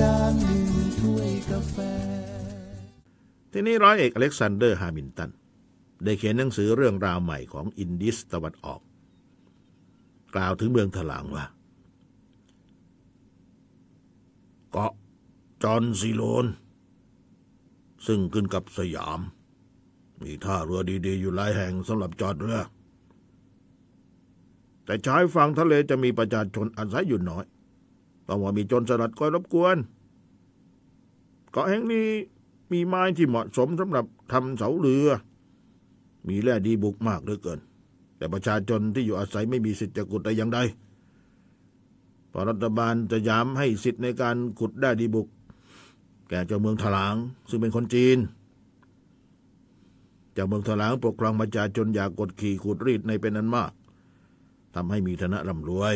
การดื่มถ้วยกาแฟ ทีนี้ร้อยเอกอเล็กซานเดอร์ฮามิลตัน ได้เขียนหนังสือเรื่องราวใหม่ของอินดิสตะวันออก กล่าวถึงเมืองถลางว่าเกาะจอนซีโลน ซึ่งขึ้นกับสยาม มีท่าเรือดีๆ อยู่หลายแห่งสำหรับจอดเรือ แต่ชายฝั่งทะเลจะมีประชาชนอาศัยอยู่น้อย ต้องว่ามีโจรสลัดคอยรบกวน เกาะแห่งนี้มีไม้ที่เหมาะสมสำหรับทำเสาเรือ มีแร่ดีบุกมากเหลือเกิน แต่ประชาชนที่อยู่อาศัยไม่มีสิทธิ์จะขุดแต่อย่างใดพรรัฐบาลจะย้ำให้สิทธิ์ในการขุดได้ดีบุก แก่เจ้าเมืองถลาง ซึ่งเป็นคนจีนเจ้าเมืองถลางปกครองประชาชนอยากกดขี่ขุดรีดในเป็นนั้นมากทำให้มีฐานะร่ำรวย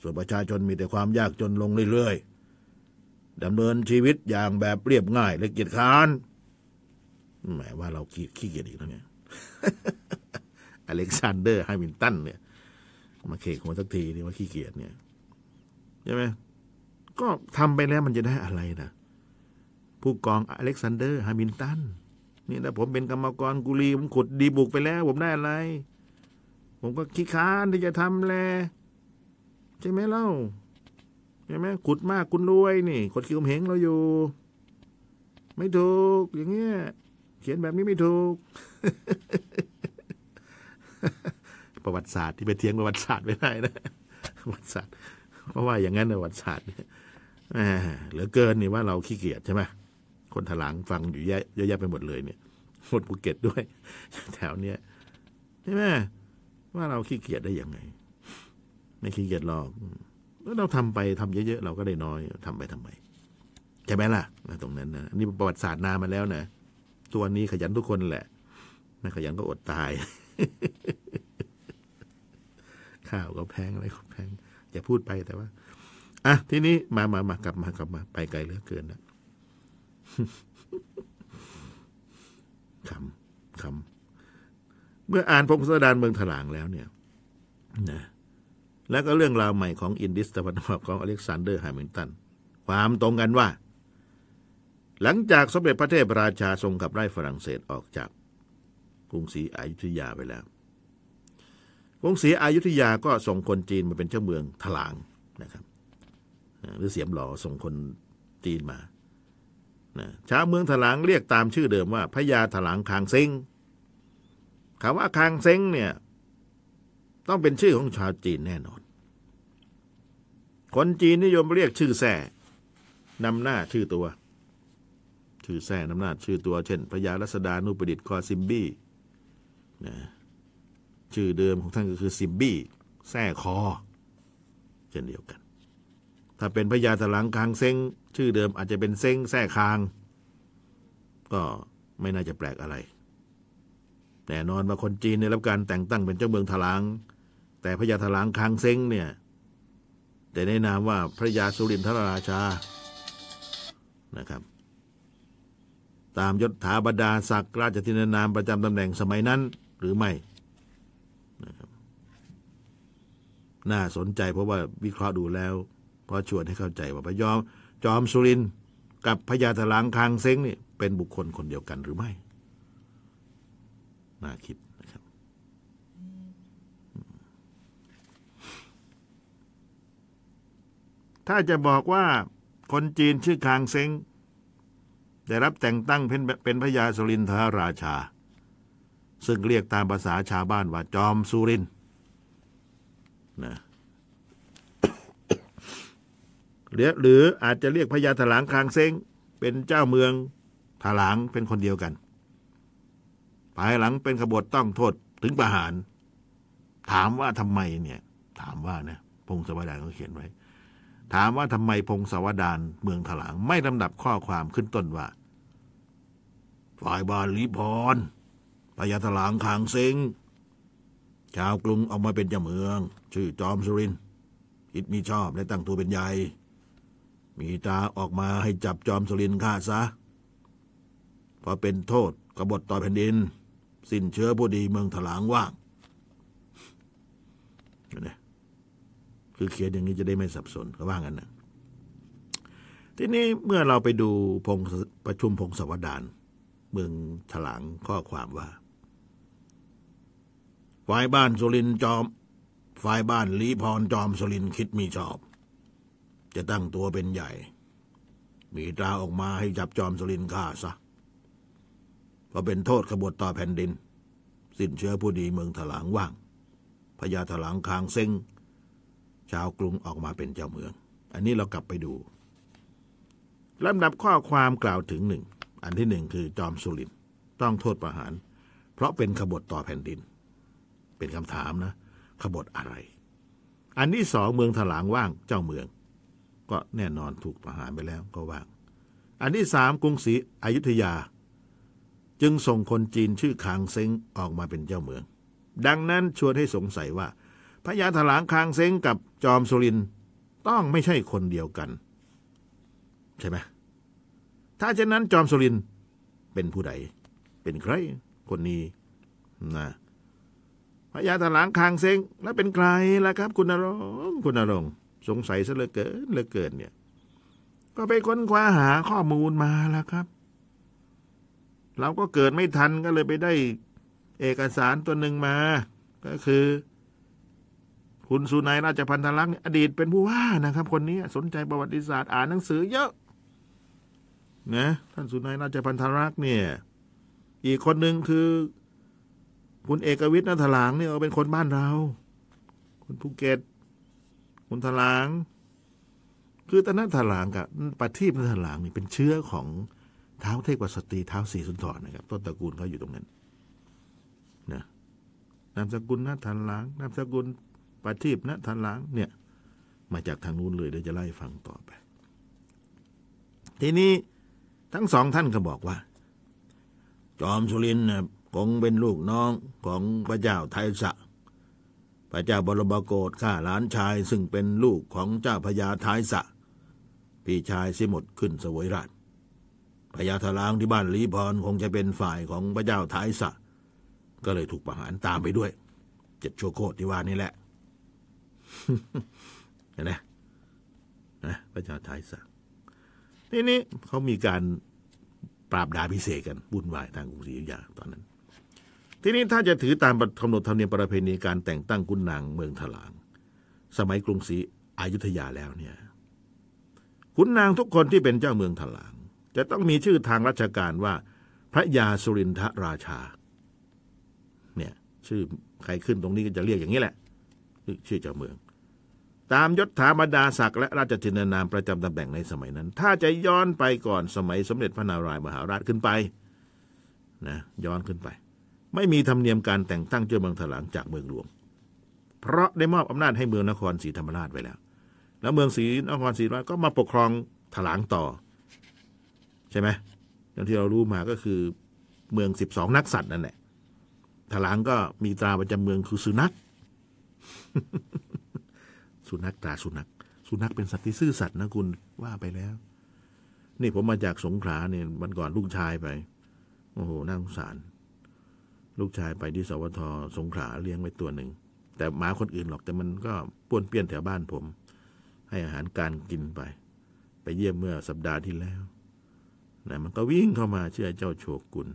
ส่วนประชาชนมีแต่ความยากจนลงเรื่อยๆดำเนินชีวิตอย่างแบบเรียบง่ายและเกียจคร้านแหมว่าเราขี้ขี้เกียจอีกแล้วเนี่ย อเล็กซานเดอร์แฮมิลตันเนี่ยมาเขกหัวสักทีนี่ว่าขี้เกียจเนี่ยใช่ไหมก็ทำไปแล้วมันจะได้อะไรนะผู้กองอเล็กซานเดอร์แฮมิลตันนี่นะผมเป็นกรรมกรกุลีผมขุดดีบุกไปแล้ว ผมได้อะไร ผมก็ขี้ค้านที่จะทำแล ใช่ไหมเล่าใช่ไหมขุดมากคุณรวยนี่กดคิวเหงเราอยู่ ไม่ถูก อย่างเงี้ยเขียนแบบนี้ไม่ถูก ประวัติศาสตร์ที่ไปเทียงประวัติศาสตร์ไม่ได้นะประวัติศาสตร์เพราะว่าอย่างนั้นประวัติศาสตร์เนี่ยแหมเหลือเกินนี่ว่าเราขี้เกียจใช่ไหมคนถลางฟังอยู่เยอะเยอะแยะไปหมดเลยเนี่ยหมดภูเก็ตด้วย แถวเนี้ยใช่ไหมว่าเราขี้เกียจได้ยังไง ไม่ขี้เกียจหรอกแล้วเราทำไปทำเยอะๆเราก็ได้น้อยทำไปทำไมใช่ไหมล่ะตรงนั้นนะนี่ประวัติศาสตร์นานมาแล้วนะตัวนี้ขยันทุกคนแหละไม่ขยันก็อดตาย ข้าวก็แพงอะไรก็แพงอย่าพูดไปแต่ว่าอะทีนี้มามามากลับมากลับมา ไปไกลเหลือเกินนะคำคำเมื่ออ่านพงศาวดารเมืองถลางแล้วเนี่ย นะ แล้วก็เรื่องราวใหม่ของอินดิสตะวันออกของอเล็กซานเดอร์แฮมิลตัน ความตรงกันว่า หลังจากสมเด็จพระเพทราชาทรงขับไล่ฝรั่งเศสออกจากกรุงศรีอยุธยาไปแล้ว กรุงศรีอยุธยาก็ส่งคนจีนมาเป็นเจ้าเมืองถลางนะครับ หรือเสียมหลอส่งคนจีนมานะชาวเมืองถลางเรียกตามชื่อเดิมว่าพญาถลางคางเซ็งคำว่าคางเซ็งเนี่ย ต้องเป็นชื่อของชาวจีนแน่นอน คนจีนนิยมเรียกชื่อแท่นำหน้าชื่อตัว ชื่อแท่นำหน้าชื่อตัว เช่นพญารัศดานุประดิษฐ์คอซิมบี้นะชื่อเดิมของท่านก็คือซิมบี้แท่คอ เช่นเดียวกัน ถ้าเป็นพญาถลังคางเซ็งชื่อเดิมอาจจะเป็นเซ็งแท่คาง ก็ไม่น่าจะแปลกอะไรแน่นอนว่าคนจีนได้รับการแต่งตั้งเป็นเจ้าเมืองถลาง แต่พญาถลางคางเซ็งเนี่ยแต่ในนามว่าพระยาสุรินทรราชานะครับ ตามยศถาบรรดาศักดิ์ราชทินานามประจำตำแหน่งสมัยนั้นหรือไม่นะครับน่าสนใจเพราะว่าวิเคราะห์ดูแล้วเพราะชวนให้เข้าใจว่าพยอมจอมสุรินกับพญาถลางคางเซ็งนี่เป็นบุคคลคนเดียวกันหรือไม่ น่าคิดนะครับ ถ้าจะบอกว่าคนจีนชื่อคางเซ็งได้รับแต่งตั้งเป็นเป็นพระยาสุรินทรราชา ซึ่งเรียกตามภาษาชาวบ้านว่าจอมสุรินนะหรือหรืออาจจะเรียกพญาถลางคางเซ็งเป็นเจ้าเมืองถลางเป็นคนเดียวกัน ภายหลังเป็นขบฏต้องโทษถึงประหาร ถามว่าทำไมเนี่ย ถามว่านะพงศาวดารเขาเขียนไว้ ถามว่าทำไมพงศาวดารเมืองถลางไม่ลำดับข้อความขึ้นต้นว่า ฝ่ายบาลีพรพญาถลางคางเซ็งชาวกรุงเอามาเป็นเจ้าเมือง ชื่อจอมสุรินคิดมีชอบและตั้งตัวเป็นใหญ่ มีตาออกมาให้จับจอมสุรินฆ่าซะเพราะเป็นโทษกบฏต่อแผ่นดิน สิ้นเชื้อผู้ดีเมืองถลางว่างนี่ คือเขียนอย่างนี้จะได้ไม่สับสนเขาว่างั้นนะทีนี้เมื่อเราไปดูพงประชุมพงศวดารเมืองถลางข้อความว่า ฝ่ายบ้านสุรินจอม ฝ่ายบ้านลีพรจอมสุรินคิดมีชอบ จะตั้งตัวเป็นใหญ่ มีตราออกมาให้จับจอมสุรินฆ่าซะเพราะเป็นโทษขบฏต่อแผ่นดิน สิ้นเชื้อผู้ดีเมืองถลางว่างพญาถลางคางเซ็ง ชาวกรุงออกมาเป็นเจ้าเมือง อันนี้เรากลับไปดูลำดับข้อความกล่าวถึงหนึ่ง อันที่หนึ่งคือจอมสุรินต้องโทษประหาร เพราะเป็นขบฏต่อแผ่นดิน เป็นคำถามนะ ขบฏอะไร อันที่สองเมืองถลางว่างเจ้าเมือง ก็แน่นอนถูกประหารไปแล้วก็ว่าง อันที่สามกรุงศรีอยุธยา จึงส่งคนจีนชื่อคางเซ้งออกมาเป็นเจ้าเมือง ดังนั้นชวนให้สงสัยว่า พญาถลางคางเซ้งกับจอมสุรินต้องไม่ใช่คนเดียวกัน ใช่ไหมถ้าเช่นนั้นจอมสุรินเป็นผู้ใด เป็นใคร คนนี้นะพญาถลางคางเซ้งแล้วเป็นใครล่ะครับ คุณนรงค์คุณนรงสงสัยซะเหลือเกินเหลือเกินเนี่ย ก็ไปค้นคว้าหาข้อมูลมาแล้วครับ เราก็เกิดไม่ทันก็เลยไปได้เอกสารตัวหนึ่งมา ก็คือ คุณสุนัยราชพันธลักษณ์เนี่ยอดีตเป็นผู้ว่านะครับ คนนี้สนใจประวัติศาสตร์อ่านหนังสือเยอะนะท่านสุนัยราชพันธลักษณ์เนี่ย อีกคนหนึ่งคือ คุณเอกวิทย์นัทหลางเนี่ยเป็นคนบ้านเรา คุณภูเก็ต คุณถลาง คือตนนั้นถลางกับปฏิบนัทหลางนี่เป็นเชื้อของเท้าเทพวสตรีเท้าวศรีสุนทรนะครับ ต้นตระกูลเขาอยู่ตรงนั้นนะนามสกุลนัทหลางนามสกุล ปฏิบนัทหลางเนี่ย มาจากทางนู้นเลยเดี๋ยวจะไล่ฟังต่อไป ทีนี้ทั้งสองท่านก็บอกว่า จอมสุรินทร์น่ะคงเป็นลูกน้องของพระเจ้าไทยสะ พระเจ้าบรมโกศฆ่าหลานชายซึ่งเป็นลูกของเจ้าพญาไทยสะ พี่ชายสิหมดขึ้นสวยราชพญาทลางที่บ้านลีพรคงจะเป็นฝ่ายของพระเจ้าไทยสะ ก็เลยถูกประหารตามไปด้วย เจ็ดชั่วโคตรที่ว่านี่แหละ เห็นไหมนะพระเจ้าไทยสะทีนี้เขามีการปราบดาพิเศษกันวุ่นวายทางกรุงศรีอยุธยาตอนนั้น ทีนี้ถ้าจะถือตามกำหนดธรรมเนียมประเพณีการแต่งตั้งกุนนางเมืองถลาง สมัยกรุงศรีอยุธยาแล้วเนี่ยขุนนางทุกคนที่เป็นเจ้าเมืองถลาง จะต้องมีชื่อทางราชการว่า พระยาสุรินทราชา เนี่ย ชื่อใครขึ้นตรงนี้ก็จะเรียกอย่างนี้แหละ ชื่อเจ้าเมือง ตามยศถาบรรดาศักดิ์และราชทินานามประจำตำแหน่งในสมัยนั้น ถ้าจะย้อนไปก่อนสมัยสมเด็จพระนารายมหาราชขึ้นไปนะย้อนขึ้นไป ไม่มีธรรมเนียมการแต่งตั้งเจ้าเมืองถลางจากเมืองหลวง เพราะได้มอบอำนาจให้เมืองนครศรีธรรมราชไว้แล้ว แล้วเมืองศรีนครศรีธรรมราชก็มาปกครองถลางต่อ ใช่ไหมอย่างที่เรารู้มาก็คือเมืองสิบสองนักสัตว์นั่นแหละถลางก็มีตราประจำเมืองคือสุนัข สุนัขตาสุนัข สุนัขเป็นสัตว์ที่ซื่อสัตย์นะคุณว่าไปแล้ว นี่ผมมาจากสงขลาเนี่ยวันก่อนลูกชายไป โอ้โหน่าสงสาร ลูกชายไปที่สวทสงขลาเลี้ยงไว้ตัวหนึ่ง แต่หมาคนอื่นหรอกแต่มันก็ป้วนเปี้ยนแถวบ้านผม ให้อาหารการกินไป ไปเยี่ยมเมื่อสัปดาห์ที่แล้วนะมันก็วิ่งเข้ามาเชื่อเจ้าโชกุน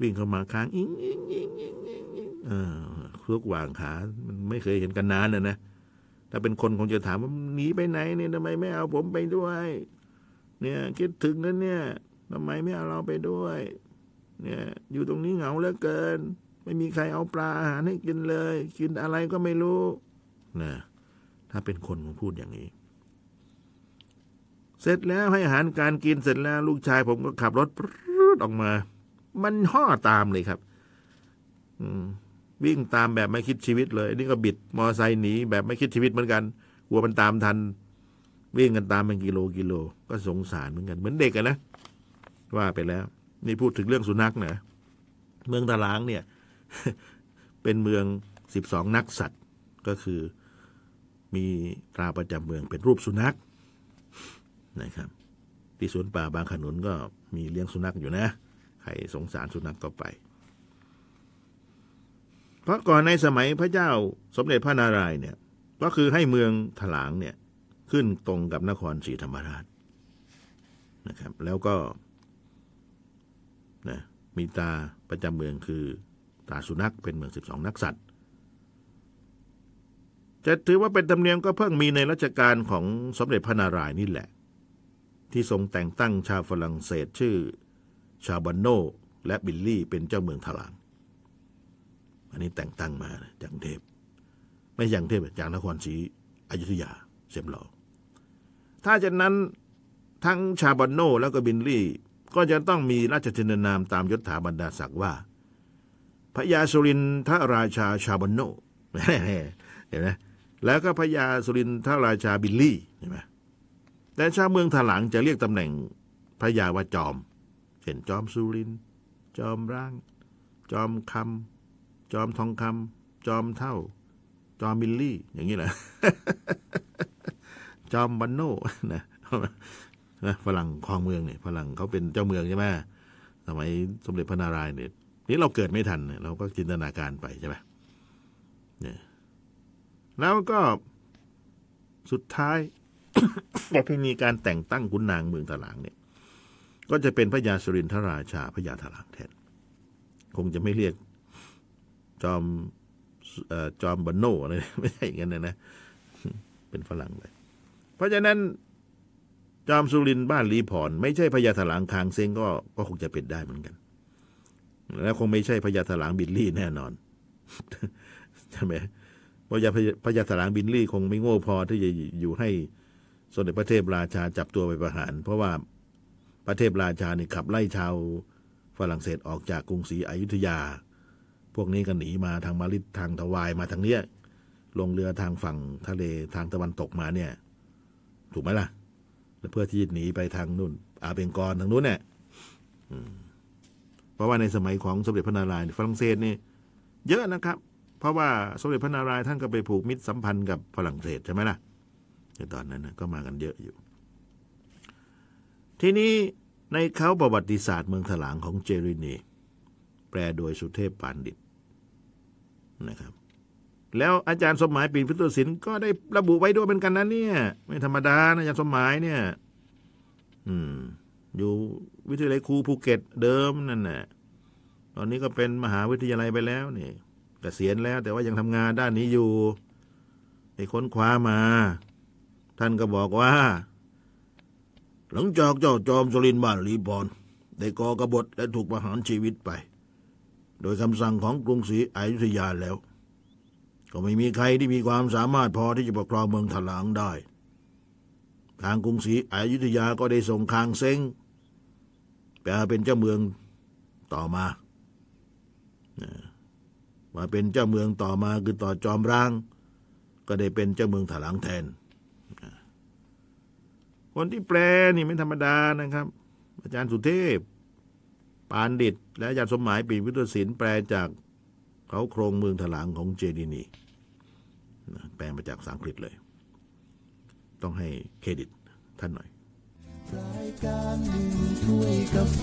วิ่งเข้ามาค้างอิงอิงอิงอิงอิงอิงเออทุกวางขา มันไม่เคยเห็นกันนานนะนะ ถ้าเป็นคนคงจะถามว่าหนีไปไหนเนี่ยทำไมไม่เอาผมไปด้วย เนี่ยคิดถึงนะเนี่ยทำไมไม่เอาเราไปด้วย เนี่ย อยู่ตรงนี้เหงาเหลือเกิน ไม่มีใครเอาปลาอาหารให้กินเลย กินอะไรก็ไม่รู้นะถ้าเป็นคนคงพูดอย่างนี้ เสร็จแล้วให้อาหารการกินเสร็จแล้ว ลูกชายผมก็ขับรถรออกมา มันห่อตามเลยครับ อืม วิ่งตามแบบไม่คิดชีวิตเลย นี่ก็บิดมอไซค์หนีแบบไม่คิดชีวิตเหมือนกันกลัวมันตามทัน วิ่งกันตามเป็นกิโลกิโล ก็สงสารเหมือนกัน เหมือนเด็กอะนะว่าไปแล้ว นี่พูดถึงเรื่องสุนัขนะเมืองตะลางเนี่ย เป็นเมืองสิบสองนักสัตว์ก็คือ มีตราประจำเมืองเป็นรูปสุนัขนะครับ ที่สวนป่าบางขนุนก็มีเลี้ยงสุนัขอยู่นะ ใครสงสารสุนัขก็ไป เพราะก่อนในสมัยพระเจ้าสมเด็จพระนารายณ์เนี่ย ก็คือให้เมืองถลางเนี่ยขึ้นตรงกับนครศรีธรรมราชนะครับ แล้วก็นะมีตาประจำเมืองคือตาสุนัขเป็นเมืองสิบสองนักสัตว์จะถือว่าเป็นธรรมเนียมก็เพิ่งมีในรัชกาลของสมเด็จพระนารายณ์นี่แหละ ที่ทรงแต่งตั้งชาวฝรั่งเศสชื่อชาบันโนและบิลลี่เป็นเจ้าเมืองถลาง อันนี้แต่งตั้งมานะจากกรุงเทพไม่ใช่จากกรุงเทพจากนครศรีอยุธยาเสียมหลอถ้าจากนั้นทั้งชาบันโนแล้วก็บิลลี่ ก็จะต้องมีราชทินนามตามยศถาบรรดาศักดิ์ว่า พระยาสุรินทราชาชาบันโนเห็นไหมแล้วก็พระยาสุรินทราชาบิลลี่เห็นไหมแต่ชาวเมืองถลางจะเรียกตำแหน่งพระยาว่าจอม เช่นจอมสุริน จอมร่าง จอมคำ จอมทองคำจอมเท่า จอมบิลลี่ อย่างนี้แหละจอมบันโนนะนะฝรั่งครองเมืองเนี่ยฝรั่งเขาเป็นเจ้าเมืองใช่ไหมสมัยสมเด็จพระนารายณ์เนี่ยนี่เราเกิดไม่ทันเนี่ยเราก็จินตนาการไปใช่ไหมเนี่ยแล้วก็สุดท้ายประเพณีการแต่งตั้งขุนนางเมืองถลางเนี่ย ก็จะเป็นพระยาสุรินทราชาพระยาถลางแทน คงจะไม่เรียก จอมอจอมบันโนอะไรไม่ใช่อย่างนั้นนะนะ เป็นฝรั่งเลย เพราะฉะนั้น จอมสุรินบ้านลีพร ไม่ใช่พญาถลางคางเซงก็ก็คงจะเป็นได้เหมือนกัน แล้วคงไม่ใช่พญาถลางบิลลี่แน่นอนใช่ไหมเพราะยาพญาถลางบิลลี่คงไม่โง่พอที่จะอยู่ให้สมเด็จพระเทพราชาจับตัวไปประหาร เพราะว่าพระเทพราชาเนี่ยขับไล่ชาวฝรั่งเศสออกจากกรุงศรีอยุธยา พวกนี้ก็หนีมาทางมาลิดทางทวายมาทางเนี้ยลงเรือทางฝั่งทะเลทางตะวันตกมาเนี่ย ถูกไหมล่ะแล้วเพื่อที่จะหนีไปทางนู่น อาเบงกอลทางนู้นเนี่ยเพราะว่าในสมัยของสมเด็จพระนารายณ์ฝรั่งเศสนี่เยอะนะครับ เพราะว่าสมเด็จพระนารายณ์ท่านก็ไปผูกมิตรสัมพันธ์กับฝรั่งเศสใช่ไหมล่ะในตอนนั้นนะก็มากันเยอะอยู่ ทีนี้ในเขาประวัติศาสตร์เมืองถลางของเจรินีแปลโดยสุเทพปานดิต นะครับ แล้วอาจารย์สมหมายปิ่นพิทุศิลป์ก็ได้ระบุไว้ด้วยเป็นกันนะเนี่ย ไม่ธรรมดานะอาจารย์สมหมายเนี่ย อืม อยู่วิทยาลัยครูภูเก็ตเดิมนั่นแหละตอนนี้ก็เป็นมหาวิทยาลัยไปแล้วนี่เกษียณแล้ว แต่ว่ายังทำงานด้านนี้อยู่ไปค้นคว้ามา ท่านก็บอกว่า หลังจากเจ้าจอมสุรินทร์บ้านลีพรได้ก่อกบฏและถูกประหารชีวิตไป โดยคำสั่งของกรุงศรีอยุธยาแล้ว ก็ไม่มีใครที่มีความสามารถพอที่จะปกครองเมืองถลางได้ ทางกรุงศรีอยุธยาก็ได้ส่งคางเซ้งไปลเป็นเจ้าเมืองต่อมามาเป็นเจ้าเมืองต่อมาคือต่อจอมร่าง ก็ได้เป็นเจ้าเมืองถลางแทน คนที่แปลนี่ไม่ธรรมดานะครับ อาจารย์สุเทพ ปานดิต และอาจารย์สมหมายปีวิทยศิลป์แปลจากเขาโครงเมืองถลางของเจดีนีแปลมาจากสังกฤษเลย ต้องให้เครดิตท่านหน่อยรายการหนึ่งถ้วยกาแฟ